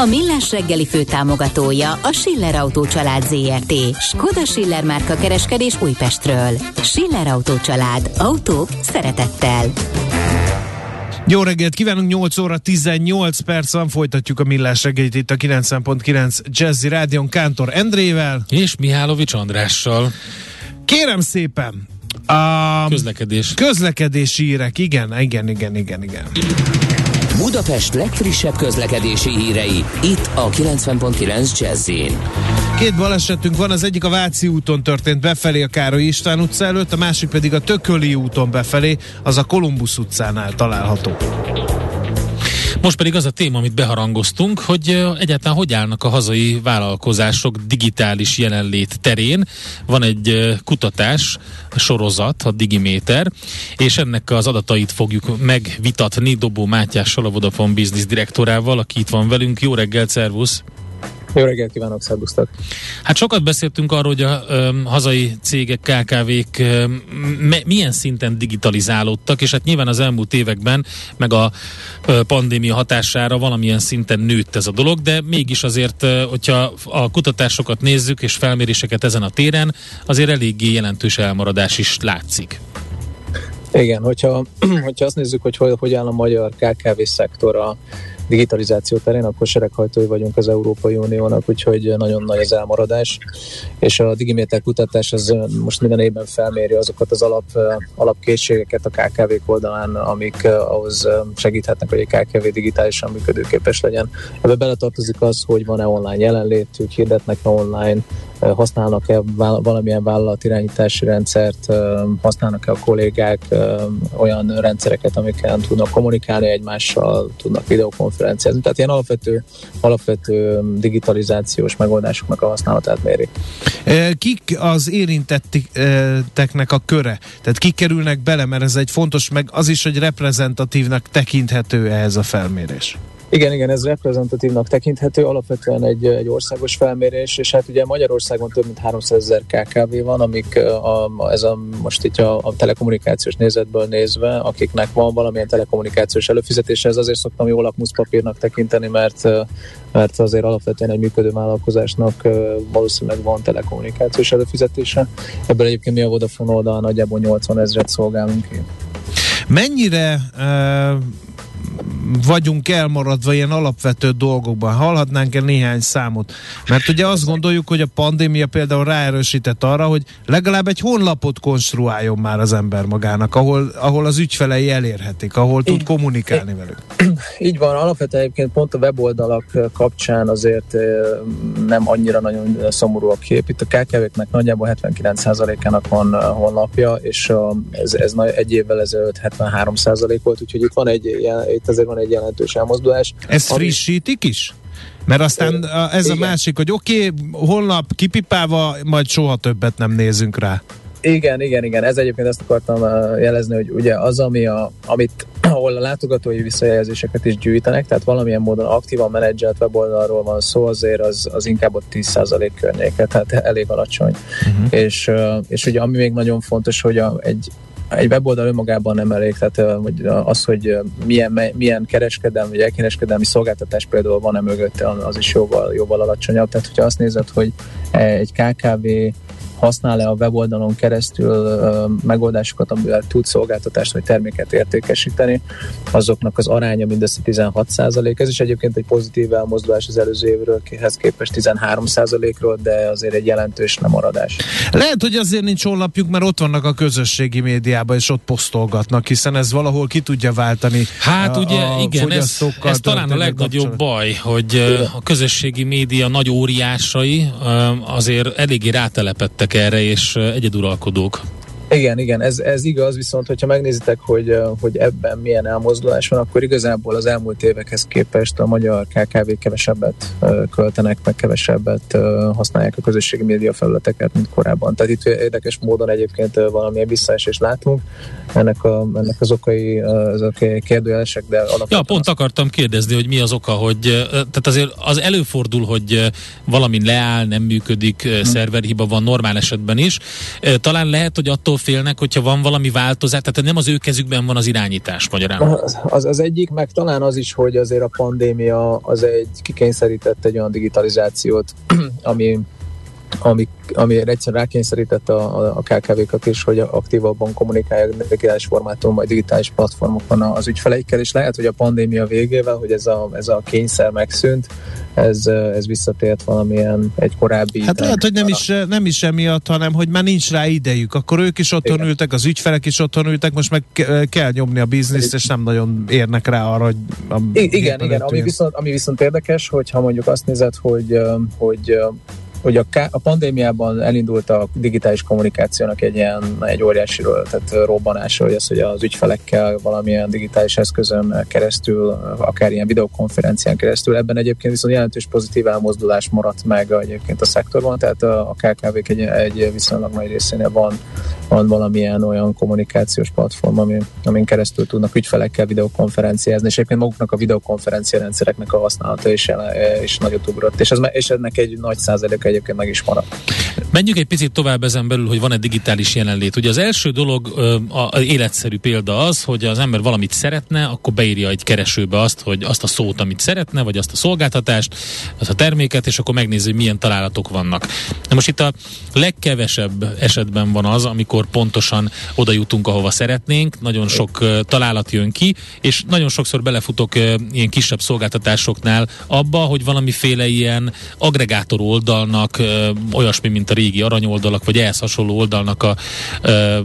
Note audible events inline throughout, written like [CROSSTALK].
A Millás reggeli fő támogatója a Schiller Autó család ZRT. Skoda Schiller márka kereskedés Újpestről. Schiller Autó család. Autók szeretettel. Jó reggelt kívánunk, 8 óra 18 perc van, folytatjuk a Millás reggelit itt a 90.9 Jazzy Rádion Kántor Endrével. És Mihálovics Andrással. Kérem szépen, a Közlekedés. közlekedési hírek, igen, igen, igen, igen, igen. Budapest legfrissebb közlekedési hírei, itt a 90.9 jazz Két balesetünk van, az egyik a Váci úton történt befelé a Károly István utca előtt, a másik pedig a Tököli úton befelé, az a Kolumbusz utcánál található. Most pedig az a téma, amit beharangoztunk, hogy egyáltalán hogy állnak a hazai vállalkozások digitális jelenlét terén. Van egy kutatás, sorozat, a Digiméter, és ennek az adatait fogjuk megvitatni Dobó Mátyással, a Vodafone Business direktorával, aki itt van velünk. Jó reggelt, szervusz! Jó reggelt kívánok, szervusztok! Hát sokat beszéltünk arról, hogy a ö, hazai cégek, KKV-k ö, me, milyen szinten digitalizálódtak, és hát nyilván az elmúlt években, meg a ö, pandémia hatására valamilyen szinten nőtt ez a dolog, de mégis azért, ö, hogyha a kutatásokat nézzük, és felméréseket ezen a téren, azért eléggé jelentős elmaradás is látszik. Igen, hogyha, [CLEARS THROAT] hogyha azt nézzük, hogy hogy, áll a magyar KKV szektor a digitalizáció terén, akkor sereghajtói vagyunk az Európai Uniónak, úgyhogy nagyon nagy az elmaradás, és a Digiméter kutatás az most minden évben felméri azokat az alap, alapkészségeket a KKV-k oldalán, amik ahhoz segíthetnek, hogy egy KKV digitálisan működőképes legyen. Ebbe beletartozik az, hogy van-e online jelenlétük, hirdetnek-e online, használnak-e valamilyen vállalatirányítási rendszert, használnak-e a kollégák olyan rendszereket, amikkel tudnak kommunikálni egymással, tudnak videokonferenciázni. Tehát ilyen alapvető, alapvető digitalizációs megoldásoknak a használatát méri. Kik az érintetteknek a köre? Tehát kik kerülnek bele, mert ez egy fontos, meg az is, hogy reprezentatívnak tekinthető ehhez a felmérés. Igen, igen, ez reprezentatívnak tekinthető, alapvetően egy, egy országos felmérés, és hát ugye Magyarországon több mint 300 ezer KKV van, amik a, ez a, most itt a, a telekommunikációs nézetből nézve, akiknek van valamilyen telekommunikációs előfizetése, ez azért szoktam jó lakmuszpapírnak tekinteni, mert, mert azért alapvetően egy működő vállalkozásnak valószínűleg van telekommunikációs előfizetése. Ebből egyébként mi a Vodafone oldalon nagyjából 80 ezeret szolgálunk ki. Mennyire uh vagyunk elmaradva ilyen alapvető dolgokban. Hallhatnánk el néhány számot? Mert ugye azt gondoljuk, hogy a pandémia például ráerősített arra, hogy legalább egy honlapot konstruáljon már az ember magának, ahol, ahol az ügyfelei elérhetik, ahol tud kommunikálni velük. [CLEARS THROAT] Így van, alapvetően egyébként pont a weboldalak kapcsán azért nem annyira nagyon szomorú a kép. Itt a KKV-knek nagyjából 79%-ának van honlapja, és ez, ez egy évvel ezelőtt 73% volt, úgyhogy itt van egy ilyen, itt azért van egy jelentős elmozdulás. Ami... frissítik is? Mert aztán ez Igen. a másik, hogy oké, okay, holnap kipipálva, majd soha többet nem nézünk rá. Igen, igen, igen. Ez egyébként ezt akartam jelezni, hogy ugye az, ami a, amit, [CLEARS THROAT] ahol a látogatói visszajelzéseket is gyűjtenek, tehát valamilyen módon aktívan menedzselt weboldalról van szó, azért az, az inkább ott 10% környéke, tehát elég alacsony. Uh-huh. És, és ugye ami még nagyon fontos, hogy a, egy, egy weboldal önmagában nem elég, tehát hogy az, hogy milyen, milyen kereskedelmi vagy elkereskedelmi szolgáltatás például van-e mögötte, az is jóval, jóval alacsonyabb. Tehát, hogyha azt nézed, hogy egy KKV használ-e a weboldalon keresztül megoldásokat, amivel tud szolgáltatást vagy terméket értékesíteni, azoknak az aránya mindössze 16% Ez is egyébként egy pozitív elmozdulás az előző évről, képest 13% ról de azért egy jelentős lemaradás. Lehet, hogy azért nincs honlapjuk, mert ott vannak a közösségi médiában, és ott posztolgatnak, hiszen ez valahol ki tudja váltani. Hát a, ugye, a igen, ez, ez talán a legnagyobb baj, hogy a közösségi média nagy óriásai azért eléggé rátelepettek erre, és egyeduralkodók. Igen, igen, ez, ez igaz, viszont hogyha megnézitek, hogy, hogy ebben milyen elmozdulás van, akkor igazából az elmúlt évekhez képest a magyar KKV kevesebbet költenek, meg kevesebbet használják a közösségi média felületeket, mint korábban. Tehát itt érdekes módon egyébként valamilyen visszaesést látunk. Ennek, a, ennek az okai, az okai kérdőjelesek, de alapvetően... Ja, pont akartam kérdezni, hogy mi az oka, hogy tehát azért az előfordul, hogy valami leáll, nem működik, hmm. szerverhiba van normál esetben is. Talán lehet, hogy attól félnek, hogyha van valami változás, tehát nem az ő kezükben van az irányítás magyarán. Az, az egyik, meg talán az is, hogy azért a pandémia az egy kikényszerített egy olyan digitalizációt, [CLEARS THROAT] ami ami, ami egyszerűen rákényszerítette a, a, a KKV-kat is, hogy aktívabban kommunikálják digitális formátum vagy digitális platformokon az ügyfeleikkel, és lehet, hogy a pandémia végével, hogy ez a, ez a kényszer megszűnt, ez, ez visszatért valamilyen egy korábbi... Hát lehet, hogy nem is, nem is emiatt, hanem hogy már nincs rá idejük. Akkor ők is otthon Igen. ültek, az ügyfelek is otthon ültek, most meg kell nyomni a bizniszt, és nem nagyon érnek rá arra, hogy... A igen, igen. Ami viszont, ami viszont érdekes, hogyha mondjuk azt nézed, hogy, hogy hogy a, a pandémiában elindult a digitális kommunikációnak egy ilyen egy óriási tehát robbanása, hogy az, hogy az ügyfelekkel valamilyen digitális eszközön keresztül, akár ilyen videokonferencián keresztül, ebben egyébként viszont jelentős pozitív elmozdulás maradt meg egyébként a szektorban, tehát a, a KKV-k egy, egy viszonylag nagy részénél van, van valamilyen olyan kommunikációs platform, ami, amin keresztül tudnak ügyfelekkel videokonferenciázni, és egyébként maguknak a videokonferencia rendszereknek a használata is, is nagyot ugrott, és, ez, és ennek egy nagy százalék egyébként meg is maradt. Menjünk egy picit tovább ezen belül, hogy van egy digitális jelenlét. Ugye az első dolog, az életszerű példa az, hogy az ember valamit szeretne, akkor beírja egy keresőbe azt, hogy azt a szót, amit szeretne, vagy azt a szolgáltatást, azt a terméket, és akkor megnézi, milyen találatok vannak. Na most itt a legkevesebb esetben van az, amikor pontosan oda jutunk, ahova szeretnénk, nagyon sok találat jön ki, és nagyon sokszor belefutok ilyen kisebb szolgáltatásoknál abba, hogy valamiféle ilyen agregátor oldalnak olyasmi, mint a régi aranyoldalak, vagy ehhez hasonló oldalnak a ö,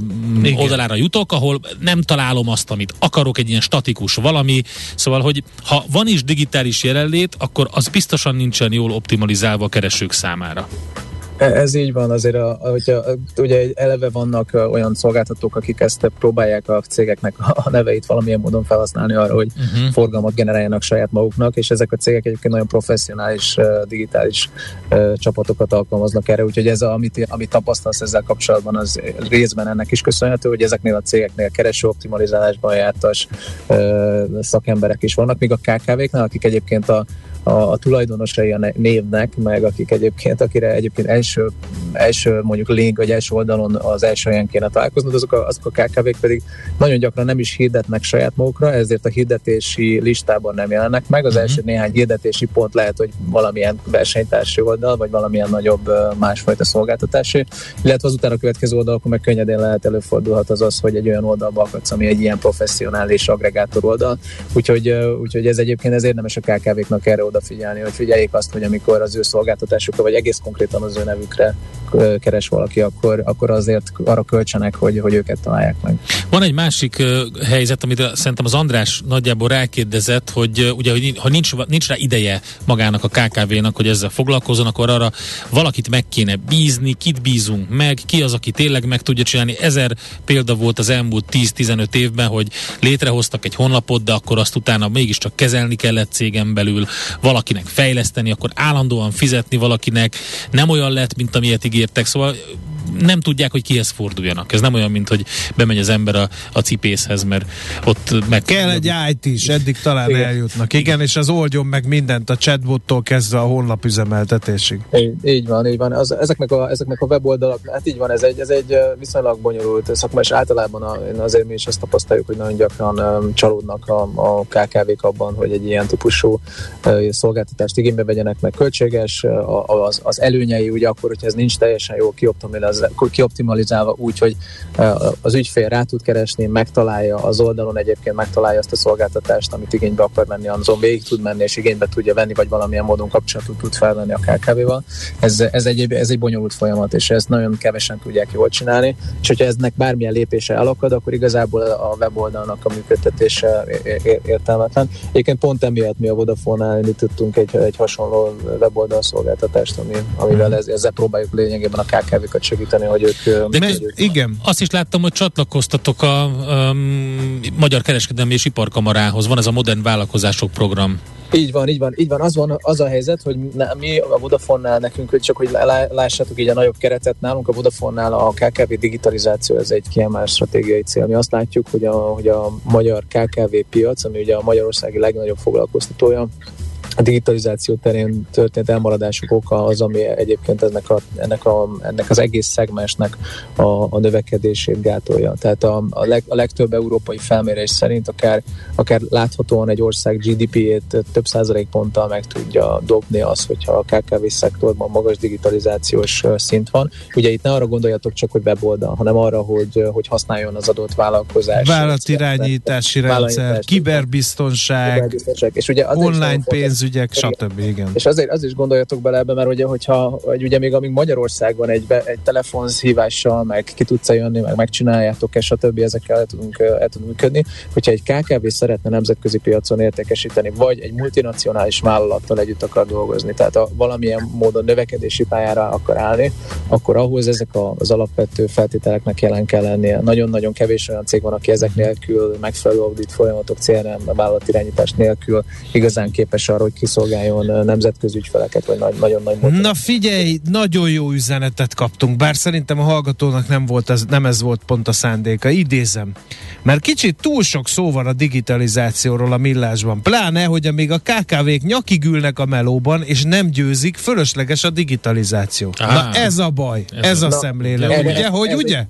oldalára jutok, ahol nem találom azt, amit akarok, egy ilyen statikus valami. Szóval, hogy ha van is digitális jelenlét, akkor az biztosan nincsen jól optimalizálva a keresők számára. E, ez így van, azért, a, hogyha, ugye eleve vannak olyan szolgáltatók, akik ezt próbálják a cégeknek a neveit valamilyen módon felhasználni arra, hogy uh-huh. forgalmat generáljanak saját maguknak, és ezek a cégek egyébként nagyon professzionális digitális csapatokat alkalmaznak erre, úgyhogy ez, a, amit, amit tapasztalsz ezzel kapcsolatban, az részben ennek is köszönhető, hogy ezeknél a cégeknél kereső optimalizálásban jártas szakemberek is vannak, míg a KKV-knál, akik egyébként a a, a tulajdonosai a névnek, meg akik egyébként, akire egyébként első, első mondjuk link, vagy első oldalon az első helyen kéne találkoznod, azok a, azok a KKV-k pedig nagyon gyakran nem is hirdetnek saját magukra, ezért a hirdetési listában nem jelennek meg. Az uh-huh. első néhány hirdetési pont lehet, hogy valamilyen versenytársi oldal, vagy valamilyen nagyobb másfajta szolgáltatási, illetve azután a következő oldalakon meg könnyedén lehet előfordulhat az az, hogy egy olyan oldalba akadsz, ami egy ilyen professzionális agregátor oldal. Úgyhogy, úgyhogy ez egyébként ez érdemes a KKV-knak erre odafigyelni, hogy figyeljék azt, hogy amikor az ő szolgáltatásukra, vagy egész konkrétan az ő nevükre keres valaki, akkor, akkor azért arra költsenek, hogy, hogy őket találják meg. Van egy másik helyzet, amit szerintem az András nagyjából rákérdezett, hogy ugye, hogy ha nincs, nincs rá ideje magának a KKV-nak, hogy ezzel foglalkozzon, akkor arra valakit meg kéne bízni, kit bízunk meg, ki az, aki tényleg meg tudja csinálni. Ezer példa volt az elmúlt 10-15 évben, hogy létrehoztak egy honlapot, de akkor azt utána mégiscsak kezelni kellett cégen belül, valakinek fejleszteni, akkor állandóan fizetni valakinek, nem olyan lett, mint amilyet ígértek, szóval nem tudják, hogy kihez forduljanak. Ez nem olyan, mint hogy bemegy az ember a, a cipészhez, mert ott meg... Kell egy IT is, eddig talán Igen. eljutnak. Igen, és az oldjon meg mindent a chatbottól kezdve a honlap üzemeltetésig. Így, így van, így van. Az, ezeknek, a, ezeknek a weboldalak, hát így van, ez egy, ez egy viszonylag bonyolult szakma, és általában a, azért mi is azt tapasztaljuk, hogy nagyon gyakran um, csalódnak a, a KKV-k abban, hogy egy ilyen típusú uh, szolgáltatást igénybe vegyenek, meg költséges, uh, az, az előnyei ugye akkor, hogyha ez nincs teljesen jó kioptimalizálva, kioptimalizálva, úgy, hogy az ügyfél rá tud keresni, megtalálja az oldalon egyébként megtalálja azt a szolgáltatást, amit igénybe akar menni, azon végig tud menni, és igénybe tudja venni, vagy valamilyen módon kapcsolatot tud felvenni a KKV-val. Ez, ez, egy, ez egy bonyolult folyamat, és ezt nagyon kevesen tudják jól csinálni, és hogyha eznek bármilyen lépése elakad, akkor igazából a weboldalnak a működtetése értelmetlen. Egyébként pont emiatt mi a Vodafone-nál indítottunk egy, egy hasonló weboldal szolgáltatást, ami, amivel ez, ezzel próbáljuk lényegében a KKV-kat segíteni segíteni, hogy ők... De köz, igen. Azt is láttam, hogy csatlakoztatok a um, Magyar Kereskedelmi és Iparkamarához. Van ez a Modern Vállalkozások program. Így van, így van, így van. Az, van, az a helyzet, hogy mi a Vodafone-nál nekünk, hogy csak hogy lássátok így a nagyobb keretet nálunk, a Vodafone-nál a KKV digitalizáció ez egy kiemelt stratégiai cél. Mi azt látjuk, hogy a, hogy a magyar KKV piac, ami ugye a magyarországi legnagyobb foglalkoztatója, a digitalizáció terén történt elmaradások oka az, ami egyébként ennek, a, ennek, a, ennek az egész szegmensnek a, a növekedését gátolja. Tehát a, a, leg, a legtöbb európai felmérés szerint akár, akár láthatóan egy ország GDP-ét több százalék ponttal meg tudja dobni az, hogyha a KKV szektorban magas digitalizációs szint van. Ugye itt ne arra gondoljatok csak, hogy weboldal, hanem arra, hogy, hogy használjon az adott vállalkozás. Vállalatirányítási rendszer, kiberbiztonság, kiberbiztonság, és ugye online pénz pénzügyek, stb. Igen. És azért az is gondoljatok bele ebbe, mert ugye, hogyha, vagy ugye még amíg Magyarországon egy, be, egy telefonhívással, meg ki tudsz jönni, meg megcsináljátok, és stb. ezekkel el tudunk, el tudunk működni. Hogyha egy KKV szeretne nemzetközi piacon értékesíteni, vagy egy multinacionális vállalattal együtt akar dolgozni, tehát a, valamilyen módon növekedési pályára akar állni, akkor ahhoz ezek az alapvető feltételeknek jelen kell lennie. Nagyon-nagyon kevés olyan cég van, aki ezek nélkül megfelelő audit folyamatok, CRM, vállalatirányítás nélkül igazán képes arra, hogy kiszolgáljon nemzetközi ügyfeleket, vagy nagy, nagyon nagy motor. Na figyelj, nagyon jó üzenetet kaptunk, bár szerintem a hallgatónak nem, volt ez, nem ez volt pont a szándéka. Idézem, mert kicsit túl sok szó van a digitalizációról a millásban. Pláne, hogy amíg a KKV-k nyakig ülnek a melóban, és nem győzik, fölösleges a digitalizáció. Á, Na ez a baj, ez, ez a, a szemlélet. Ugye, hogy ez ugye? ez,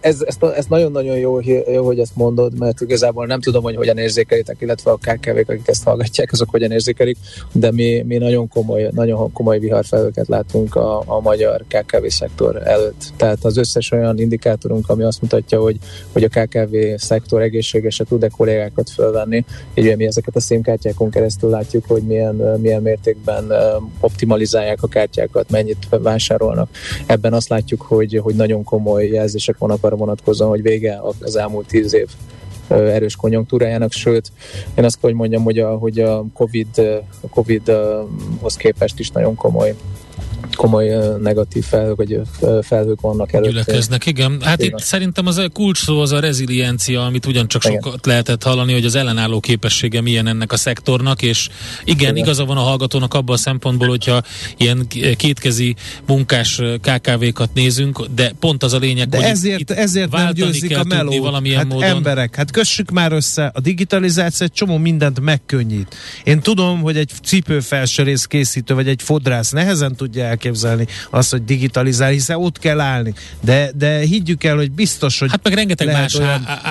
ezt, ezt nagyon-nagyon jó, jó, hogy ezt mondod, mert igazából nem tudom, hogy hogyan érzékelitek, illetve a kkv akik ezt hallgatják, azok hogyan érzékelik, de mi, mi nagyon komoly, nagyon komoly viharfelőket látunk a, a magyar KKV szektor előtt. Tehát az összes olyan indikátorunk, ami azt mutatja, hogy, hogy a KKV szektor egészségesen tud-e kollégákat fölvenni, így mi ezeket a szémkártyákon keresztül látjuk, hogy milyen, milyen mértékben optimalizálják a kártyákat, mennyit vásárolnak. Ebben azt látjuk, hogy, hogy nagyon komoly jelzések vannak arra vonatkozóan, hogy vége az elmúlt tíz év erős konjunktúrájának, sőt, én azt hogy mondjam, hogy a, hogy a COVID, a COVID-hoz képest is nagyon komoly komoly negatív felhők, vagy felhők vannak előtt. Gyülekeznek, igen. Hát igen. itt szerintem az a kulcs szó az a reziliencia, amit ugyancsak igen. sokat lehetett hallani, hogy az ellenálló képessége milyen ennek a szektornak, és igen, igen. igaza van a hallgatónak abban a szempontból, hogyha ilyen kétkezi munkás KKV-kat nézünk, de pont az a lényeg, de hogy ezért, itt ezért nem győzik a meló. Valamilyen hát módon. emberek, hát kössük már össze, a digitalizáció egy csomó mindent megkönnyít. Én tudom, hogy egy cipőfelsőrész készítő, vagy egy fodrász nehezen tudja elképzelni, azt, hogy digitalizál, hiszen ott kell állni. De, de higgyük el, hogy biztos, hogy Hát meg rengeteg más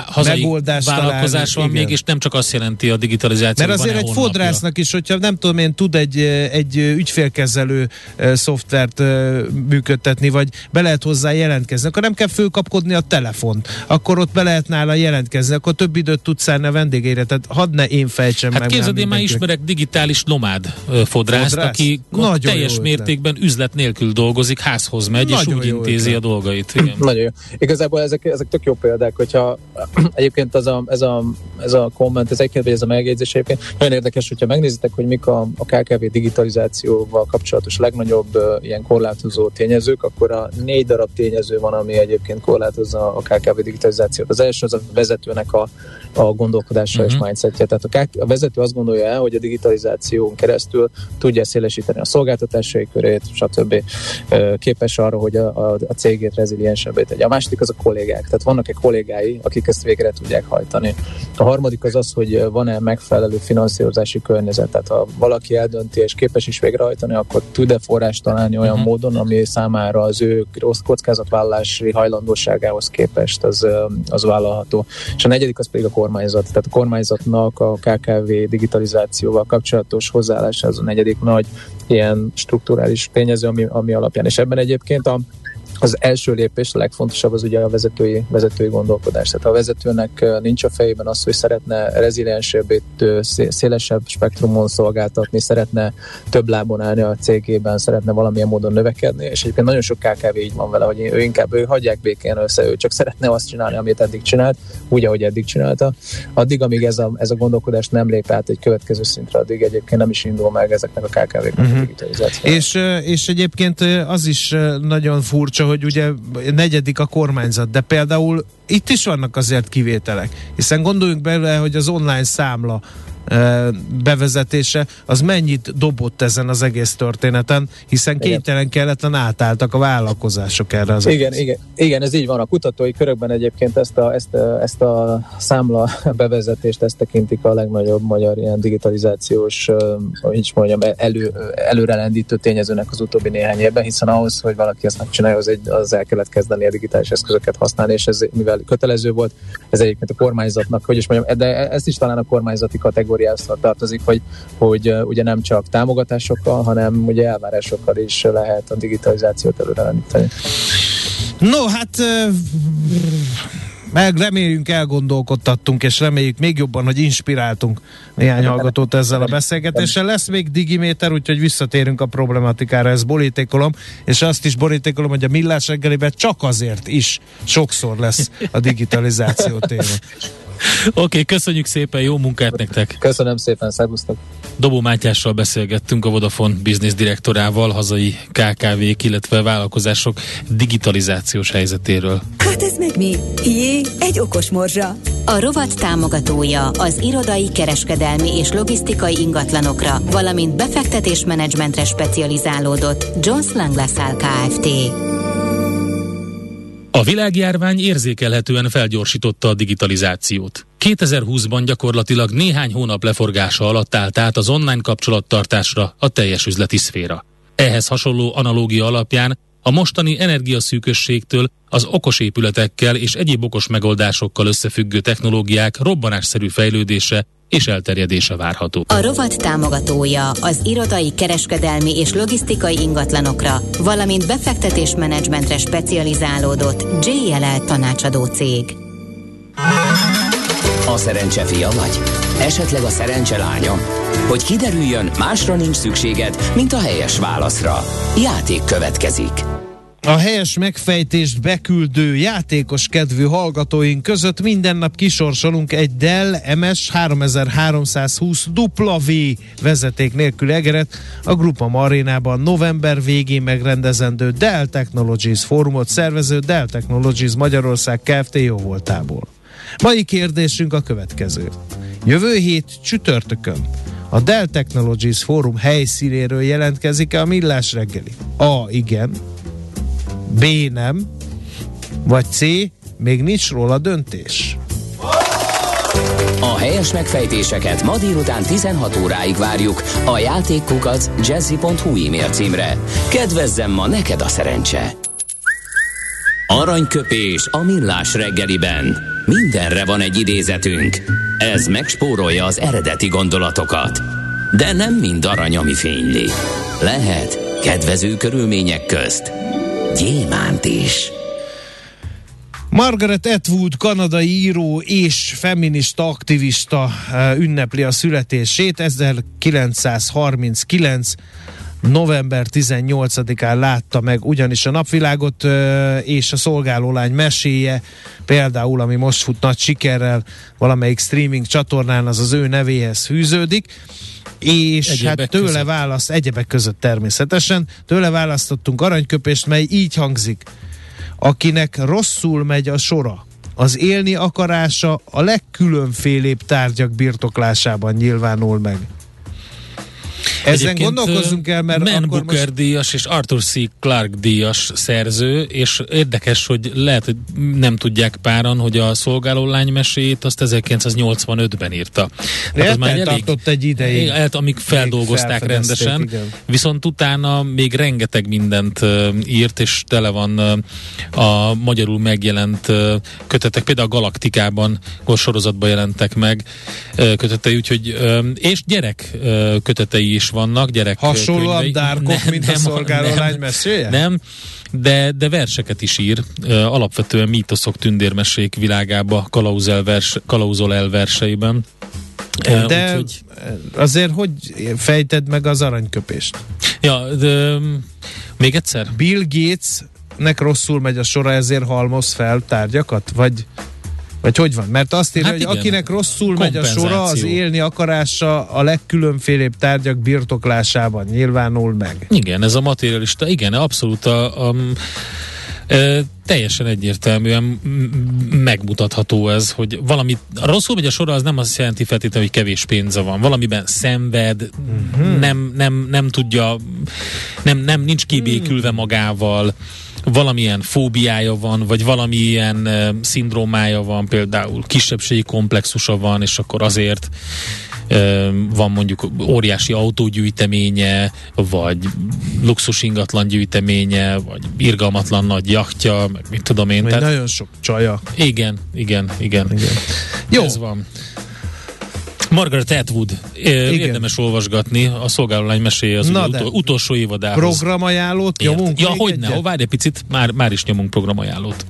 hazai vállalkozás van még, és nem csak azt jelenti a digitalizáció. Mert azért egy fodrásznak is, hogyha nem tudom én, tud egy, egy ügyfélkezelő szoftvert működtetni, vagy be lehet hozzá jelentkezni, akkor nem kell fölkapkodni a telefont, akkor ott be lehet nála jelentkezni, akkor több időt tudsz szállni a vendégeire, tehát hadd ne én fejtsem hát meg. Hát képzeld, én már ismerek digitális nomád fodrászt, Fodrász? aki Nagyon teljes mértékben üzlet üzlet nélkül dolgozik, házhoz megy, Nagyon és úgy intézi a dolgait. [CLEARS THROAT] Igen. Nagyon jó. Igazából ezek, ezek tök jó példák, hogyha [CLEARS THROAT] egyébként az a, ez, a, ez a komment, ez egyébként, vagy ez a megjegyzés egyébként nagyon érdekes, hogyha megnézitek, hogy mik a, a KKV digitalizációval kapcsolatos legnagyobb uh, ilyen korlátozó tényezők, akkor a négy darab tényező van, ami egyébként korlátozza a KKV digitalizációt. Az első az a vezetőnek a, a gondolkodása uh-huh. és mhm. mindsetje. Tehát a, KK, a vezető azt gondolja el, hogy a digitalizáción keresztül tudja szélesíteni a szolgáltatásai körét, stb képes arra, hogy a, a, a cégét reziliensebbé tegye. A második az a kollégák, tehát vannak-e kollégái, akik ezt végre tudják hajtani. A harmadik az az, hogy van-e megfelelő finanszírozási környezet, tehát ha valaki eldönti és képes is végrehajtani, akkor tud-e forrást találni olyan uh-huh. módon, ami számára az ő rossz kockázatvállalási hajlandóságához képest az, az vállalható. És a negyedik az pedig a kormányzat. Tehát a kormányzatnak a KKV digitalizációval kapcsolatos hozzáállása az a negyedik nagy ilyen strukturális tényező, ami, ami alapján. És ebben egyébként a az első lépés, a legfontosabb az ugye a vezetői, vezetői gondolkodás. Tehát a vezetőnek nincs a fejében az, hogy szeretne reziliensebbé, szélesebb spektrumon szolgáltatni, szeretne több lábon állni a cégében, szeretne valamilyen módon növekedni, és egyébként nagyon sok KKV így van vele, hogy ő inkább ő hagyják békén össze, ő csak szeretne azt csinálni, amit eddig csinált, úgy, ahogy eddig csinálta. Addig, amíg ez a, ez a gondolkodás nem lép át egy következő szintre, addig egyébként nem is indul meg ezeknek a KKV-knek uh-huh. a mhm. És, és egyébként az is nagyon furcsa, hogy ugye negyedik a kormányzat, de például itt is vannak azért kivételek, hiszen gondoljunk bele, hogy az online számla bevezetése, az mennyit dobott ezen az egész történeten, hiszen kénytelen kelletlen átálltak a vállalkozások erre az igen, igen, igen, ez így van. A kutatói körökben egyébként ezt a, ezt, a, ezt a számla [LAUGHS] bevezetést, ezt tekintik a legnagyobb magyar ilyen digitalizációs, hogy is mondjam, elő, előrelendítő tényezőnek az utóbbi néhány évben, hiszen ahhoz, hogy valaki ezt megcsinálja, az, egy, az el kellett kezdeni a digitális eszközöket használni, és ez mivel kötelező volt, ez egyébként a kormányzatnak, hogy is mondjam, de ezt is talán a kormányzati kategória kategóriához tartozik, hogy, hogy ugye nem csak támogatásokkal, hanem ugye elvárásokkal is lehet a digitalizációt előreleníteni. No, hát meg reméljünk elgondolkodtattunk, és reméljük még jobban, hogy inspiráltunk néhány hallgatót ezzel a beszélgetéssel. Lesz még digiméter, úgyhogy visszatérünk a problematikára, ezt borítékolom, és azt is borítékolom, hogy a millás reggeliben csak azért is sokszor lesz a digitalizáció téma. [LAUGHS] Oké, okay, köszönjük szépen, jó munkát nektek! Köszönöm szépen, szervusztok! Dobó Mátyással beszélgettünk a Vodafone Business direktorával, hazai KKV-k, illetve vállalkozások digitalizációs helyzetéről. Hát ez meg mi? Jé, egy okos morzsa! A rovat támogatója az irodai, kereskedelmi és logisztikai ingatlanokra, valamint befektetésmenedzsmentre specializálódott Jones Lang LaSalle Kft. A világjárvány érzékelhetően felgyorsította a digitalizációt. 2020-ban gyakorlatilag néhány hónap leforgása alatt állt át az online kapcsolattartásra a teljes üzleti szféra. Ehhez hasonló analógia alapján a mostani energiaszűkösségtől az okos épületekkel és egyéb okos megoldásokkal összefüggő technológiák robbanásszerű fejlődése és elterjedése várható. A rovat támogatója az irodai, kereskedelmi és logisztikai ingatlanokra, valamint befektetésmenedzsmentre specializálódott JLL tanácsadó cég. A szerencse fia vagy? Esetleg a szerencse lánya? Hogy kiderüljön, másra nincs szükséged, mint a helyes válaszra. Játék következik. A helyes megfejtést beküldő játékos kedvű hallgatóink között minden nap kisorsolunk egy Dell MS 3320 W vezeték nélkül egeret a Grupa Marinában november végén megrendezendő Dell Technologies fórumot szervező Dell Technologies Magyarország Kft. jó. Mai kérdésünk a következő. Jövő hét csütörtökön a Dell Technologies fórum helyszínéről jelentkezik-e a millás reggeli? A. Igen. B. Nem. Vagy C. Még nincs róla döntés. A helyes megfejtéseket ma délután 16 óráig várjuk a játékkukac jazzy.hu e-mail címre. Kedvezzem ma neked a szerencse! Aranyköpés a millás reggeliben. Mindenre van egy idézetünk. Ez megspórolja az eredeti gondolatokat. De nem mind arany, ami fényli. Lehet kedvező körülmények közt gyémánt is. Margaret Atwood, kanadai író és feminista aktivista eh, ünnepli a születését. 1939 november 18-án látta meg ugyanis a napvilágot eh, és a szolgálólány meséje, például ami most fut nagy sikerrel valamelyik streaming csatornán, az az ő nevéhez fűződik és egyebek hát tőle között. választ, egyebek között természetesen, tőle választottunk aranyköpést, mely így hangzik. Akinek rosszul megy a sora, az élni akarása a legkülönfélébb tárgyak birtoklásában nyilvánul meg. Ezen gondolkozzunk el, mert Man akkor Booker most... díjas és Arthur C. Clarke díjas szerző, és érdekes, hogy lehet, hogy nem tudják páran, hogy a szolgáló lány mesét azt 1985-ben írta. Hát az már elég, egy ideig. Hát, amíg feldolgozták rendesen, igen. viszont utána még rengeteg mindent írt, és tele van a magyarul megjelent kötetek, például a Galaktikában sorozatban jelentek meg kötetei, úgyhogy és gyerek kötetei is vannak, gyerek Hasonlóan dárkok, nem, mint nem, a szolgáló lány meséje? Nem, de, de verseket is ír, alapvetően mítoszok tündérmesék világába kalauzol, vers, kalauzol el verseiben. De Úgyhogy... azért hogy fejted meg az aranyköpést? Ja, de, még egyszer? Bill Gatesnek rosszul megy a sora, ezért halmoz fel tárgyakat? Vagy vagy hogy van? Mert azt írja, hát hogy igen. akinek rosszul megy a sora, az élni akarása a legkülönfélébb tárgyak birtoklásában nyilvánul meg. Igen, ez a materialista, igen, abszolút a, a Ö, teljesen egyértelműen megmutatható ez, hogy valami rosszul megy a sora, az nem azt jelenti feltétlenül, hogy kevés pénze van. Valamiben szenved, uh-huh. nem, nem, nem tudja, nem, nem nincs kibékülve magával, valamilyen fóbiája van, vagy valamilyen uh, szindrómája van, például kisebbségi komplexusa van, és akkor azért van mondjuk óriási autógyűjteménye, vagy luxus ingatlan gyűjteménye, vagy irgalmatlan nagy jachtja, meg mit tudom én. Tehát, nagyon sok csaja. Igen, igen, igen. igen. Jó. Ez van. Margaret Atwood. Igen. Érdemes olvasgatni, a szolgálólány meséje az utol, utolsó évadához. Programajánlót nyomunk Ja, hogy ne, várj egy picit, már, már is nyomunk programajánlót.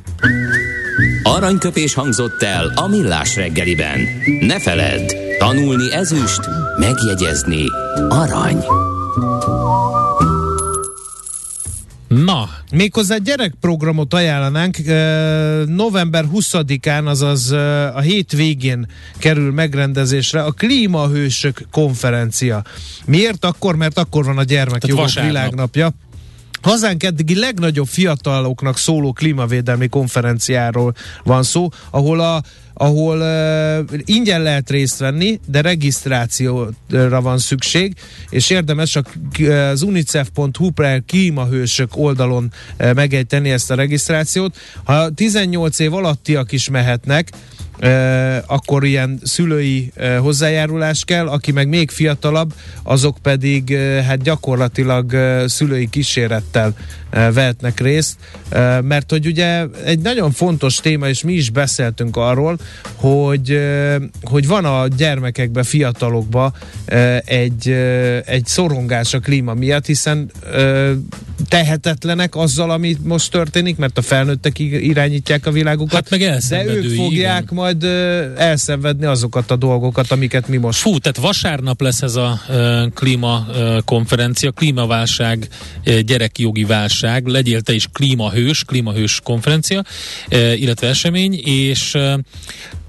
Aranyköpés hangzott el a millás reggeliben. Ne feledd, tanulni ezüst, megjegyezni arany. Na, méghozzá gyerekprogramot ajánlanánk. November 20-án, azaz a hét végén kerül megrendezésre a Klímahősök konferencia. Miért akkor? Mert akkor van a gyermekjogok világnapja. Hazánk eddigi legnagyobb fiataloknak szóló klímavédelmi konferenciáról van szó, ahol a ahol uh, ingyen lehet részt venni, de regisztrációra van szükség, és érdemes a, az unicef.hu per klímahősök oldalon uh, megejteni ezt a regisztrációt. Ha 18 év alattiak is mehetnek, akkor ilyen szülői hozzájárulás kell, aki meg még fiatalabb, azok pedig hát gyakorlatilag szülői kísérettel vehetnek részt, mert hogy ugye egy nagyon fontos téma, és mi is beszéltünk arról, hogy, hogy van a gyermekekbe, fiatalokba egy, egy szorongás a klíma miatt, hiszen tehetetlenek azzal, ami most történik, mert a felnőttek irányítják a világukat, hát meg de ők fogják igen. majd elszenvedni azokat a dolgokat, amiket mi most... Fú, tehát vasárnap lesz ez a klíma konferencia, klímaválság, gyerekjogi válság, legyél te is klímahős, klímahős konferencia, illetve esemény, és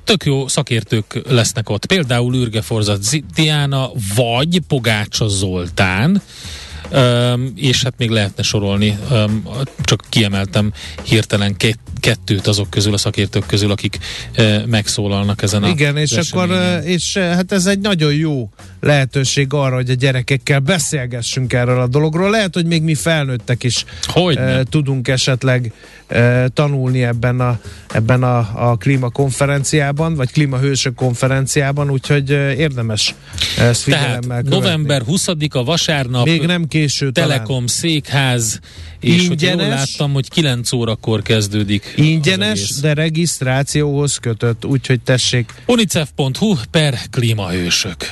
tök jó szakértők lesznek ott. Például Ürge Forzat Diana, vagy Pogácsa Zoltán, és hát még lehetne sorolni, csak kiemeltem hirtelen két, kettőt azok közül, a szakértők közül, akik megszólalnak ezen a Igen, és akkor, és hát ez egy nagyon jó lehetőség arra, hogy a gyerekekkel beszélgessünk erről a dologról. Lehet, hogy még mi felnőttek is uh, tudunk esetleg uh, tanulni ebben a, ebben a, a klímakonferenciában, vagy klímahősök konferenciában, úgyhogy uh, érdemes ezt figyelemmel Tehát követni. november 20-a vasárnap még nem késő Telekom talán. székház, és ingyenes, jól láttam, hogy 9 órakor kezdődik. Ingyenes, de regisztrációhoz kötött, úgyhogy tessék. unicef.hu per klímahősök.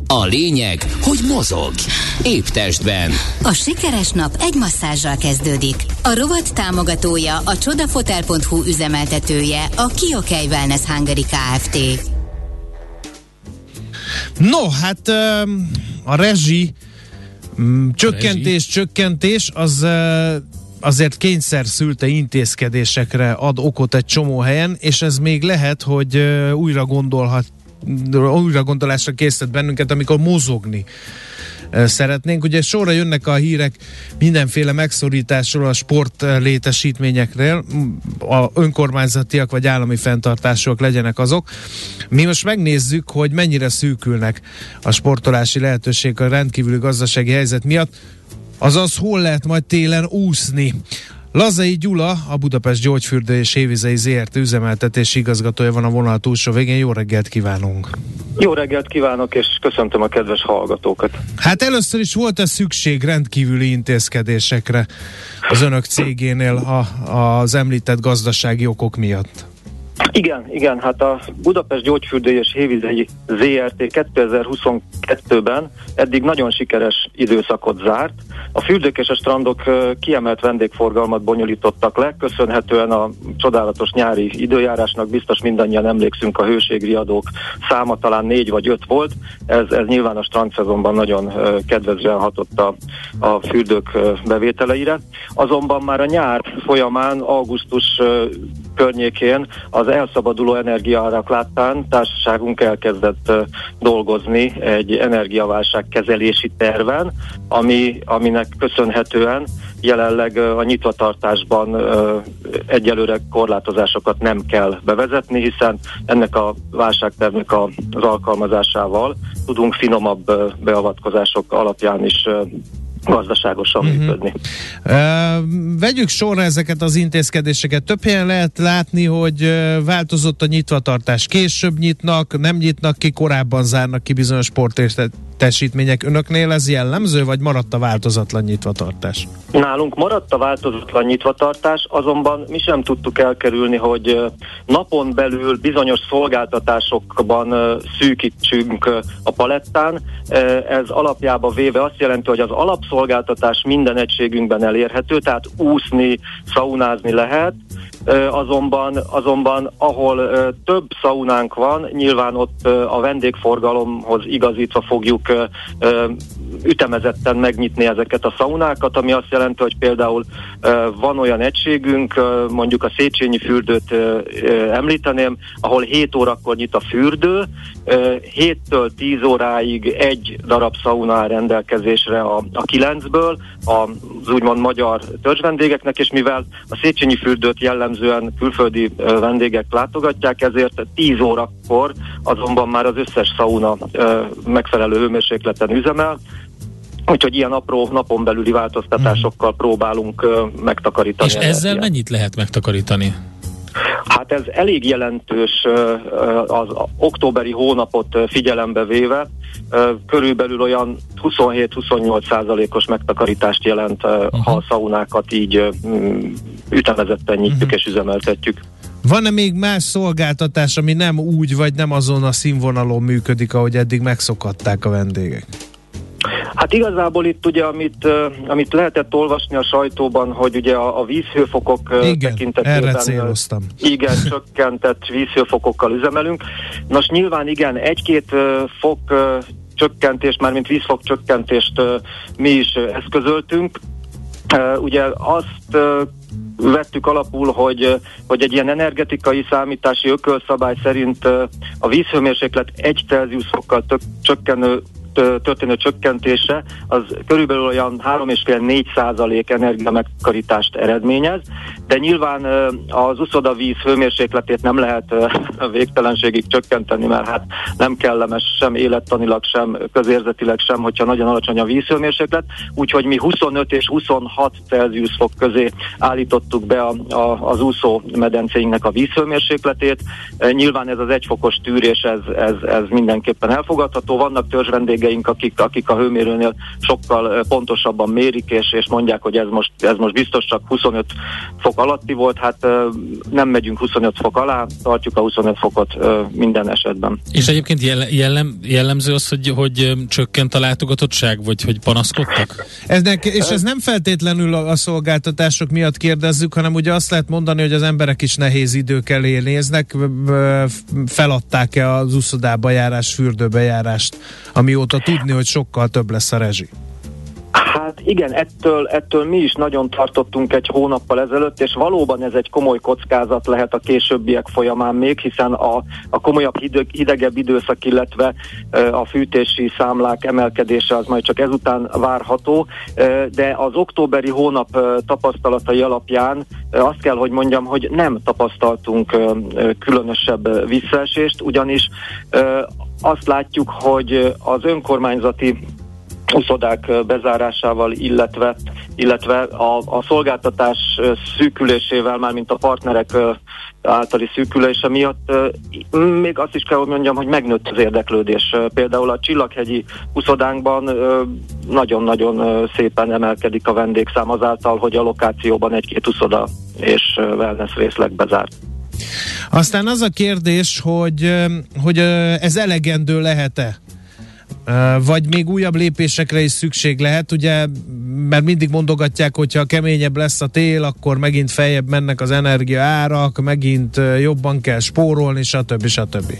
A lényeg, hogy mozog. Épp testben. A sikeres nap egy masszázsal kezdődik. A rovat támogatója, a csodafotel.hu üzemeltetője, a Kiokei Wellness Hungary Kft. No, hát a rezsi mm, csökkentés, rezsi? csökkentés, az azért kényszer szülte intézkedésekre ad okot egy csomó helyen, és ez még lehet, hogy újra gondolhat újra gondolásra készített bennünket, amikor mozogni szeretnénk. Ugye sorra jönnek a hírek mindenféle megszorításról a sport létesítményekről, a önkormányzatiak vagy állami fenntartások legyenek azok. Mi most megnézzük, hogy mennyire szűkülnek a sportolási lehetőségek a rendkívüli gazdasági helyzet miatt, azaz hol lehet majd télen úszni. Lazai Gyula, a Budapest Gyógyfürdő és Hévizei ZRT üzemeltetési igazgatója van a vonal túlsó végén. Jó reggelt kívánunk! Jó reggelt kívánok, és köszöntöm a kedves hallgatókat! Hát először is volt-e szükség rendkívüli intézkedésekre az önök cégénél a, az említett gazdasági okok miatt? Igen, igen, hát a Budapest Gyógyfürdő és Hévizei ZRT 2022-ben eddig nagyon sikeres időszakot zárt. A fürdők és a strandok kiemelt vendégforgalmat bonyolítottak le, köszönhetően a csodálatos nyári időjárásnak biztos mindannyian emlékszünk a hőségriadók száma talán négy vagy öt volt. Ez, ez nyilván a strandszezonban nagyon kedvezően hatott a, a fürdők bevételeire. Azonban már a nyár folyamán, augusztus környékén az elszabaduló energiaárak láttán társaságunk elkezdett dolgozni egy energiaválság kezelési terven, ami, aminek köszönhetően jelenleg a nyitvatartásban egyelőre korlátozásokat nem kell bevezetni, hiszen ennek a válságtervnek az alkalmazásával tudunk finomabb beavatkozások alapján is gazdaságosan uh-huh. működni. Uh, vegyük sorra ezeket az intézkedéseket. Több helyen lehet látni, hogy változott a nyitvatartás. Később nyitnak, nem nyitnak ki, korábban zárnak ki bizonyos sportesítmények. Önöknél ez jellemző, vagy maradt a változatlan nyitvatartás? Nálunk maradt a változatlan nyitvatartás, azonban mi sem tudtuk elkerülni, hogy napon belül bizonyos szolgáltatásokban szűkítsünk a palettán. Ez alapjába véve azt jelenti, hogy az alapszolgáltatás minden egységünkben elérhető, tehát úszni, szaunázni lehet, azonban, azonban ahol több szaunánk van, nyilván ott a vendégforgalomhoz igazítva fogjuk ütemezetten megnyitni ezeket a szaunákat, ami azt jelenti, hogy például van olyan egységünk, mondjuk a Széchenyi fürdőt említeném, ahol 7 órakor nyit a fürdő, 7-től 10 óráig egy darab szauna áll rendelkezésre a, a 9-ből, az úgymond magyar törzsvendégeknek, és mivel a Széchenyi fürdőt jellemzően külföldi vendégek látogatják, ezért 10 órakor azonban már az összes szauna megfelelő hőmérsékleten üzemel, Úgyhogy ilyen apró napon belüli változtatásokkal hmm. próbálunk megtakarítani. És ezzel mennyit lehet megtakarítani? Hát ez elég jelentős az októberi hónapot figyelembe véve, körülbelül olyan 27-28 százalékos megtakarítást jelent, uh-huh. ha a szaunákat így ütemezetten nyitjuk uh-huh. és üzemeltetjük. Van-e még más szolgáltatás, ami nem úgy vagy nem azon a színvonalon működik, ahogy eddig megszokhatták a vendégek? Hát igazából itt ugye, amit, amit lehetett olvasni a sajtóban, hogy ugye a, a vízhőfokok igen, tekintetében erre céloztam. igen, [LAUGHS] csökkentett vízhőfokokkal üzemelünk. Nos, nyilván igen, egy-két fok csökkentést, már mint vízfok csökkentést mi is eszközöltünk. Ugye azt vettük alapul, hogy, hogy egy ilyen energetikai számítási ökölszabály szerint a vízhőmérséklet 1 Celsius fokkal tök, csökkenő történő csökkentése az körülbelül olyan 3,5-4 százalék energia megkaritást eredményez, de nyilván az uszodavíz hőmérsékletét nem lehet végtelenségig csökkenteni, mert hát nem kellemes sem élettanilag, sem közérzetileg sem, hogyha nagyon alacsony a vízhőmérséklet, úgyhogy mi 25 és 26 Celsius fok közé állítottuk be a, a, az úszó medencéinknek a vízhőmérsékletét. Nyilván ez az egyfokos tűrés, ez, ez, ez mindenképpen elfogadható. Vannak törzsvendég vendégeink, akik, akik a hőmérőnél sokkal pontosabban mérik, és, és mondják, hogy ez most, ez most biztos csak 25 fok alatti volt, hát nem megyünk 25 fok alá, tartjuk a 25 fokot minden esetben. És egyébként jellem, jellemző az, hogy, hogy csökkent a látogatottság, vagy hogy panaszkodtak? Eznek, és ez nem feltétlenül a, szolgáltatások miatt kérdezzük, hanem ugye azt lehet mondani, hogy az emberek is nehéz idők elé néznek, feladták-e az uszodába járás, fürdőbe járást, amióta óta tudni, hogy sokkal több lesz a rezsi? Hát igen, ettől, ettől mi is nagyon tartottunk egy hónappal ezelőtt, és valóban ez egy komoly kockázat lehet a későbbiek folyamán még, hiszen a, a komolyabb hideg, hidegebb időszak, illetve a fűtési számlák emelkedése az majd csak ezután várható, de az októberi hónap tapasztalatai alapján azt kell, hogy mondjam, hogy nem tapasztaltunk különösebb visszaesést, ugyanis azt látjuk, hogy az önkormányzati uszodák bezárásával, illetve, illetve a, a szolgáltatás szűkülésével, már mint a partnerek általi szűkülése miatt még azt is kell, hogy mondjam, hogy megnőtt az érdeklődés. Például a Csillaghegyi uszodánkban nagyon-nagyon szépen emelkedik a vendégszám azáltal, hogy a lokációban egy-két uszoda és wellness részleg bezárt. Aztán az a kérdés, hogy, hogy ez elegendő lehet-e? Vagy még újabb lépésekre is szükség lehet, ugye, mert mindig mondogatják, hogyha keményebb lesz a tél, akkor megint feljebb mennek az energia árak, megint jobban kell spórolni, stb. stb.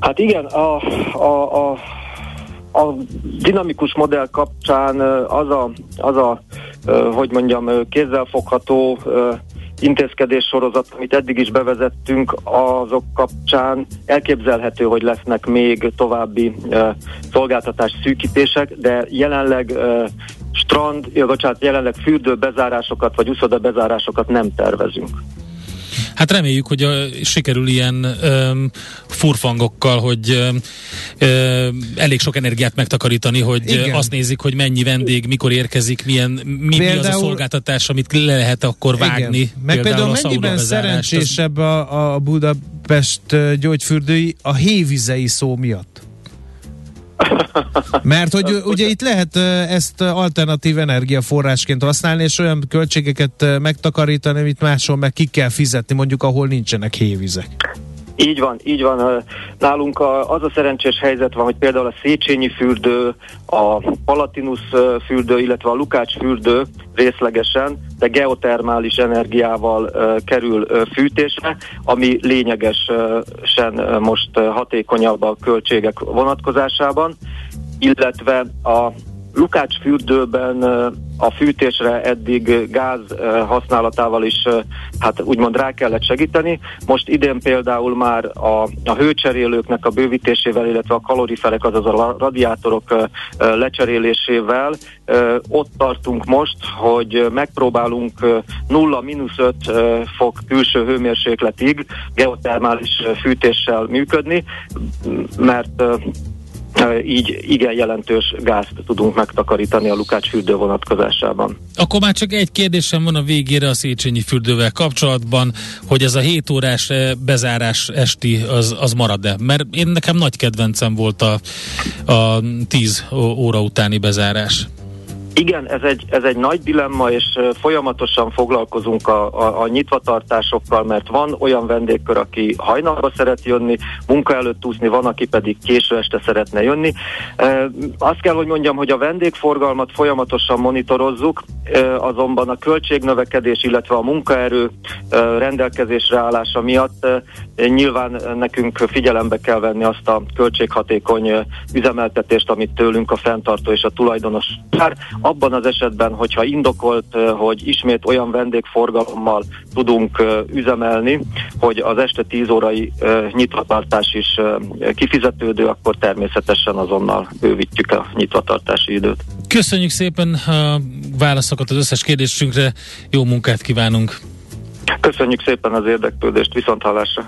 Hát igen, a, a, a, a dinamikus modell kapcsán az a, az a hogy mondjam, kézzelfogható intézkedés sorozat, amit eddig is bevezettünk, azok kapcsán elképzelhető, hogy lesznek még további uh, szolgáltatás szűkítések, de jelenleg uh, strand, ja, bocsánat, jelenleg fürdő bezárásokat vagy uszoda bezárásokat nem tervezünk. Hát reméljük, hogy a, sikerül ilyen öm, furfangokkal, hogy öm, öm, elég sok energiát megtakarítani, hogy Igen. azt nézik, hogy mennyi vendég, mikor érkezik, milyen, mi, például, mi az a szolgáltatás, amit le lehet akkor vágni. Igen. Meg például, például mennyiben szerencsésebb a, a Budapest gyógyfürdői a hévizei szó miatt? Mert hogy ugye itt lehet ezt alternatív energiaforrásként használni, és olyan költségeket megtakarítani, amit máshol meg ki kell fizetni, mondjuk ahol nincsenek hévizek. Így van, így van. Nálunk az a szerencsés helyzet van, hogy például a Széchenyi fürdő, a Palatinus fürdő, illetve a Lukács fürdő részlegesen, de geotermális energiával kerül fűtésre, ami lényegesen most hatékonyabb a költségek vonatkozásában, illetve a Lukács fürdőben a fűtésre eddig gáz használatával is hát úgymond rá kellett segíteni. Most idén például már a, a hőcserélőknek a bővítésével, illetve a kaloriferek, azaz a radiátorok lecserélésével ott tartunk most, hogy megpróbálunk 0-5 fok külső hőmérsékletig geotermális fűtéssel működni, mert így igen jelentős gázt tudunk megtakarítani a Lukács fürdő vonatkozásában. Akkor már csak egy kérdésem van a végére a Széchenyi fürdővel kapcsolatban, hogy ez a 7 órás bezárás esti az, az marad-e? Mert én nekem nagy kedvencem volt a, a 10 óra utáni bezárás. Igen, ez egy, ez egy nagy dilemma, és folyamatosan foglalkozunk a, a, a nyitvatartásokkal, mert van olyan vendégkör, aki hajnalba szeret jönni, munka előtt úszni, van, aki pedig késő este szeretne jönni. E, azt kell, hogy mondjam, hogy a vendégforgalmat folyamatosan monitorozzuk, e, azonban a költségnövekedés, illetve a munkaerő e, rendelkezésre állása miatt e, nyilván nekünk figyelembe kell venni azt a költséghatékony üzemeltetést, amit tőlünk a fenntartó és a tulajdonos abban az esetben, hogyha indokolt, hogy ismét olyan vendégforgalommal tudunk üzemelni, hogy az este 10 órai nyitvatartás is kifizetődő, akkor természetesen azonnal bővítjük a nyitvatartási időt. Köszönjük szépen a válaszokat az összes kérdésünkre, jó munkát kívánunk! Köszönjük szépen az érdeklődést, viszont hallásra!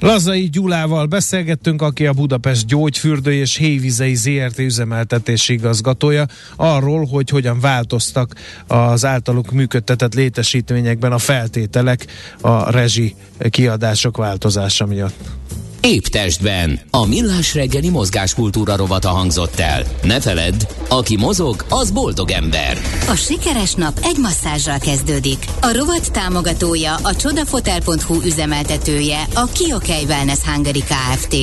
Lazai Gyulával beszélgettünk, aki a Budapest gyógyfürdő és hévizei ZRT üzemeltetési igazgatója, arról, hogy hogyan változtak az általuk működtetett létesítményekben a feltételek a rezsi kiadások változása miatt. Épp testben. A millás reggeli mozgáskultúra rovata hangzott el. Ne feledd, aki mozog, az boldog ember. A sikeres nap egy masszázsral kezdődik. A rovat támogatója, a csodafotel.hu üzemeltetője, a Kiokei Wellness Hungary Kft.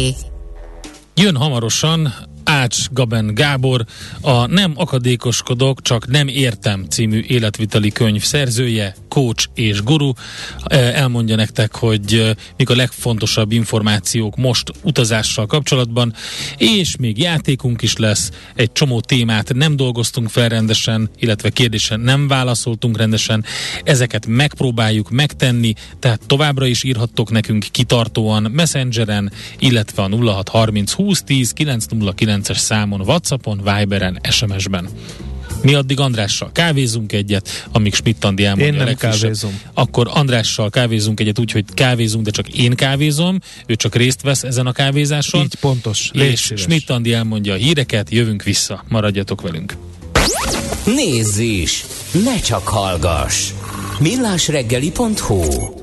Jön hamarosan Ács Gaben Gábor, a Nem akadékoskodok, csak nem értem című életviteli könyv szerzője, coach és guru. E, elmondja nektek, hogy e, mik a legfontosabb információk most utazással kapcsolatban, és még játékunk is lesz, egy csomó témát nem dolgoztunk fel rendesen, illetve kérdésen nem válaszoltunk rendesen, ezeket megpróbáljuk megtenni, tehát továbbra is írhattok nekünk kitartóan Messengeren, illetve a 0630 2010 909 9-es számon, Whatsappon, Viberen, SMS-ben. Mi addig Andrással kávézunk egyet, amíg Schmidt-Andi elmondja Én nem kávézom. Akkor Andrással kávézunk egyet úgy, hogy kávézunk, de csak én kávézom, ő csak részt vesz ezen a kávézáson. Így pontos. És Schmidt-Andi elmondja a híreket, jövünk vissza. Maradjatok velünk. Nézz is! Ne csak hallgass! millásreggeli.hu